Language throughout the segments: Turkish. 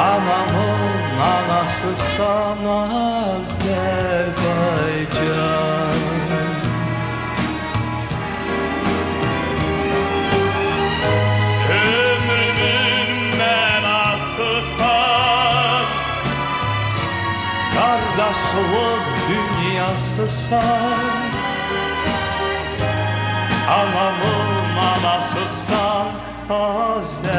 Anamın anası sana Azerbaycan Ömrümün menası sen Kardeşliğin dünyası sen Anamın anası sen Azerbaycan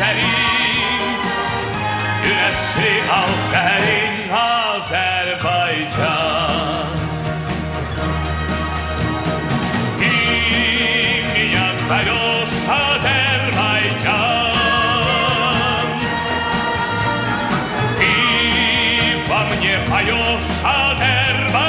serin Güneşli al serin Azerbaycan. Im ya sayoş Azerbaycan. И во мне поешь, Азербайджан.